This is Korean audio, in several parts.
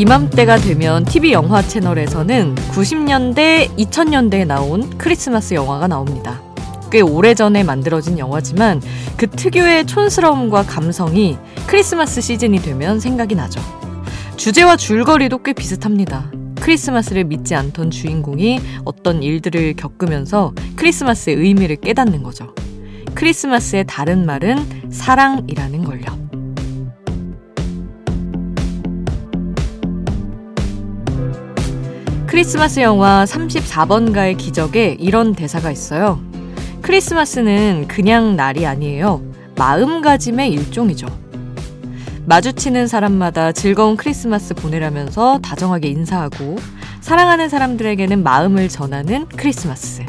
이맘때가 되면 TV 영화 채널에서는 90년대, 2000년대에 나온 크리스마스 영화가 나옵니다. 꽤 오래전에 만들어진 영화지만 그 특유의 촌스러움과 감성이 크리스마스 시즌이 되면 생각이 나죠. 주제와 줄거리도 꽤 비슷합니다. 크리스마스를 믿지 않던 주인공이 어떤 일들을 겪으면서 크리스마스의 의미를 깨닫는 거죠. 크리스마스의 다른 말은 사랑이라는 걸요. 크리스마스 영화 34번가의 기적에 이런 대사가 있어요. 크리스마스는 그냥 날이 아니에요. 마음가짐의 일종이죠. 마주치는 사람마다 즐거운 크리스마스 보내라면서 다정하게 인사하고 사랑하는 사람들에게는 마음을 전하는 크리스마스.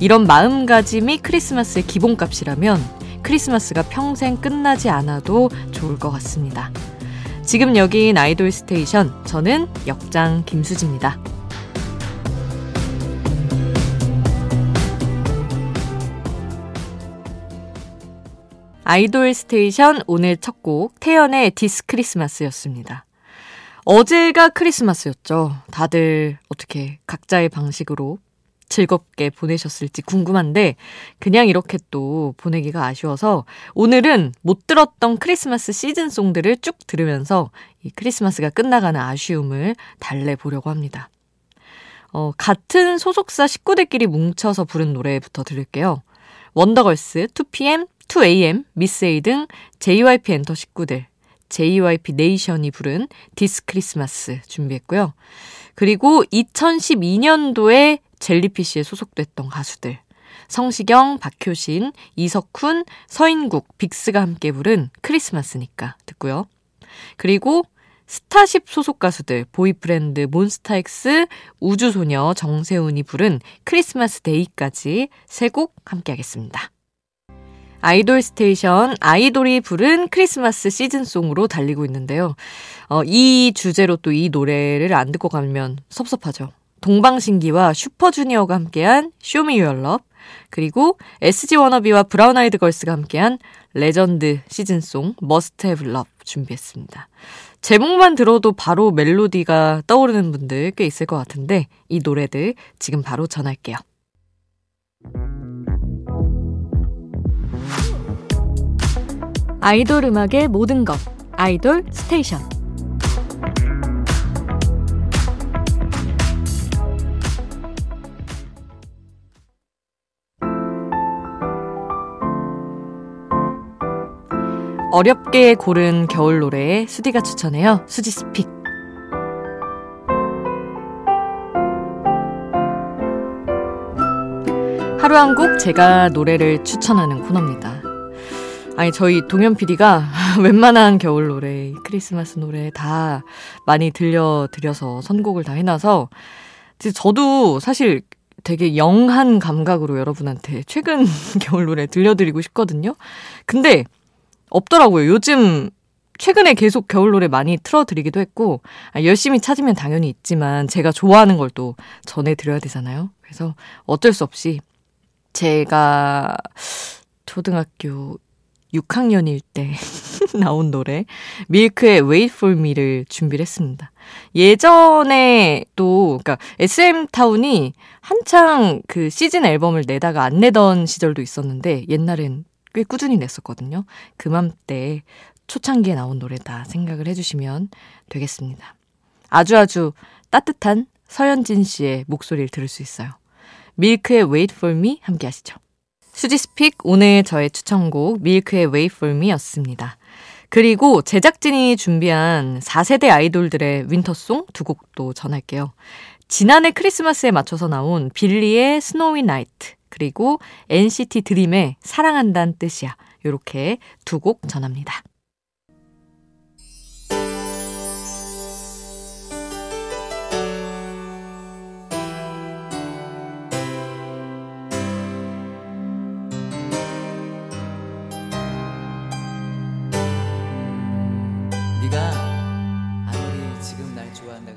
이런 마음가짐이 크리스마스의 기본값이라면 크리스마스가 평생 끝나지 않아도 좋을 것 같습니다. 지금 여기인 Idol Station, 저는 역장 김수지입니다. Idol Station 오늘 첫 곡 태연의 This Christmas였습니다. 어제가 크리스마스였죠. 다들 어떻게 각자의 방식으로 즐겁게 보내셨을지 궁금한데 그냥 이렇게 또 보내기가 아쉬워서 오늘은 못 들었던 크리스마스 season song들을 쭉 들으면서 이 크리스마스가 끝나가는 아쉬움을 달래보려고 합니다. 어, 같은 소속사 식구들끼리 뭉쳐서 부른 노래부터 들을게요. Wonder Girls, 2PM, 2AM, miss A 등 JYP 엔터 식구들, JYP Nation이 부른 This Christmas 준비했고요. 그리고 2012년도에 Jellyfish에 소속됐던 가수들, 성시경, 박효신, 이석훈, 서인국, 빅스가 함께 부른 크리스마스니까 듣고요. 그리고 Starship 소속 가수들 Boyfriend Monsta X 우주소녀 정세운이 부른 Christmas Day까지 세 곡 함께 하겠습니다. Idol Station 아이돌이 부른 크리스마스 season song으로 달리고 있는데요. 어, 이 주제로 또 이 노래를 안 듣고 가면 섭섭하죠. 동방신기와 Super Junior가 함께한 Show Me Your Love 그리고 SG 워너비와 브라운 아이드 걸스가 함께한 legend season song Must Have Love 준비했습니다. 제목만 들어도 바로 멜로디가 떠오르는 분들 꽤 있을 것 같은데 이 노래들 지금 바로 전할게요. 아이돌 음악의 모든 것 Idol Station 어렵게 고른 겨울 노래에 수디가 추천해요. 수지 스픽. 하루 한 곡 제가 노래를 추천하는 코너입니다. 아니 저희 동현 PD가 웬만한 겨울 노래, 크리스마스 노래 다 많이 들려드려서 선곡을 다 해놔서 저도 사실 되게 영한 감각으로 여러분한테 최근 겨울 노래 들려드리고 싶거든요. 근데 없더라고요. 요즘 최근에 계속 겨울 노래 많이 틀어드리기도 했고 아, 열심히 찾으면 당연히 있지만 제가 좋아하는 걸 또 전해드려야 되잖아요. 그래서 어쩔 수 없이 제가 초등학교 6학년일 때 나온 노래 밀크의 Wait for Me를 준비를 했습니다. 예전에 또 그러니까 SM 타운이 한창 그 시즌 앨범을 내다가 안 내던 시절도 있었는데 옛날엔 꽤 꾸준히 냈었거든요. 그맘때 초창기에 나온 노래다 생각을 해주시면 되겠습니다. 아주 아주 따뜻한 서현진 씨의 목소리를 들을 수 있어요. 밀크의 Wait for Me 함께 하시죠. 수지스픽 오늘 저의 추천곡 밀크의 Me였습니다. 그리고 제작진이 준비한 4세대 아이돌들의 윈터송 두 곡도 전할게요. 지난해 크리스마스에 맞춰서 나온 빌리의 스노위 나이트 그리고 NCT 드림의 사랑한다는 뜻이야. 요렇게 두 곡 전합니다.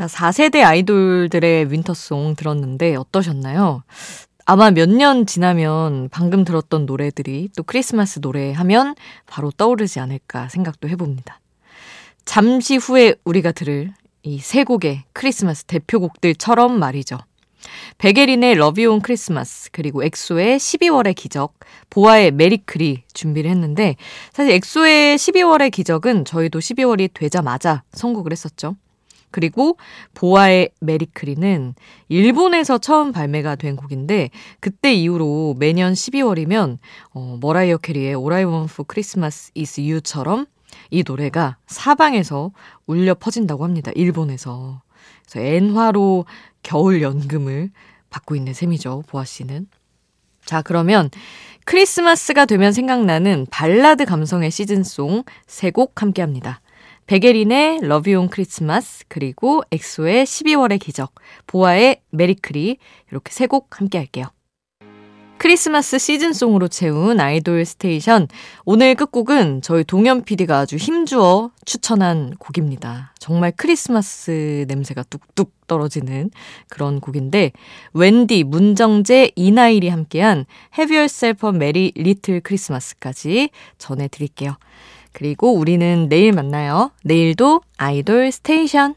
자, 4세대 아이돌들의 winter song 들었는데 어떠셨나요? 아마 몇 년 지나면 방금 들었던 노래들이 또 크리스마스 노래 하면 바로 떠오르지 않을까 생각도 해봅니다. 잠시 후에 우리가 들을 이 세 곡의 크리스마스 대표곡들처럼 말이죠. 백예린의 Love You on Christmas, 그리고 엑소의 12월의 기적, 보아의 Merry-Chri 준비를 했는데, 사실 엑소의 12월의 기적은 저희도 12월이 되자마자 선곡을 했었죠. 그리고 보아의 Merry-Chri는 일본에서 처음 발매가 된 곡인데 그때 이후로 매년 12월이면 어, 머라이어 캐리의 All I Want for Christmas is You처럼 이 노래가 사방에서 울려 퍼진다고 합니다. 일본에서. 그래서 엔화로 겨울 연금을 받고 있는 셈이죠. 보아 씨는. 자, 그러면 크리스마스가 되면 생각나는 발라드 감성의 season song 세 곡 함께 합니다. 백예린의 Love You on Christmas, 그리고 엑소의 12월의 기적, 보아의 Merry-Chri, 이렇게 세 곡 함께 할게요. 크리스마스 season song으로 채운 Idol Station. 오늘 끝곡은 저희 동현 PD가 아주 힘주어 추천한 곡입니다. 정말 크리스마스 냄새가 뚝뚝 떨어지는 그런 곡인데, 웬디, 문정재, 이나일이 함께한 Have Yourself a Merry Little Christmas까지 전해드릴게요. 그리고 우리는 내일 만나요. 내일도 아이돌 스테이션.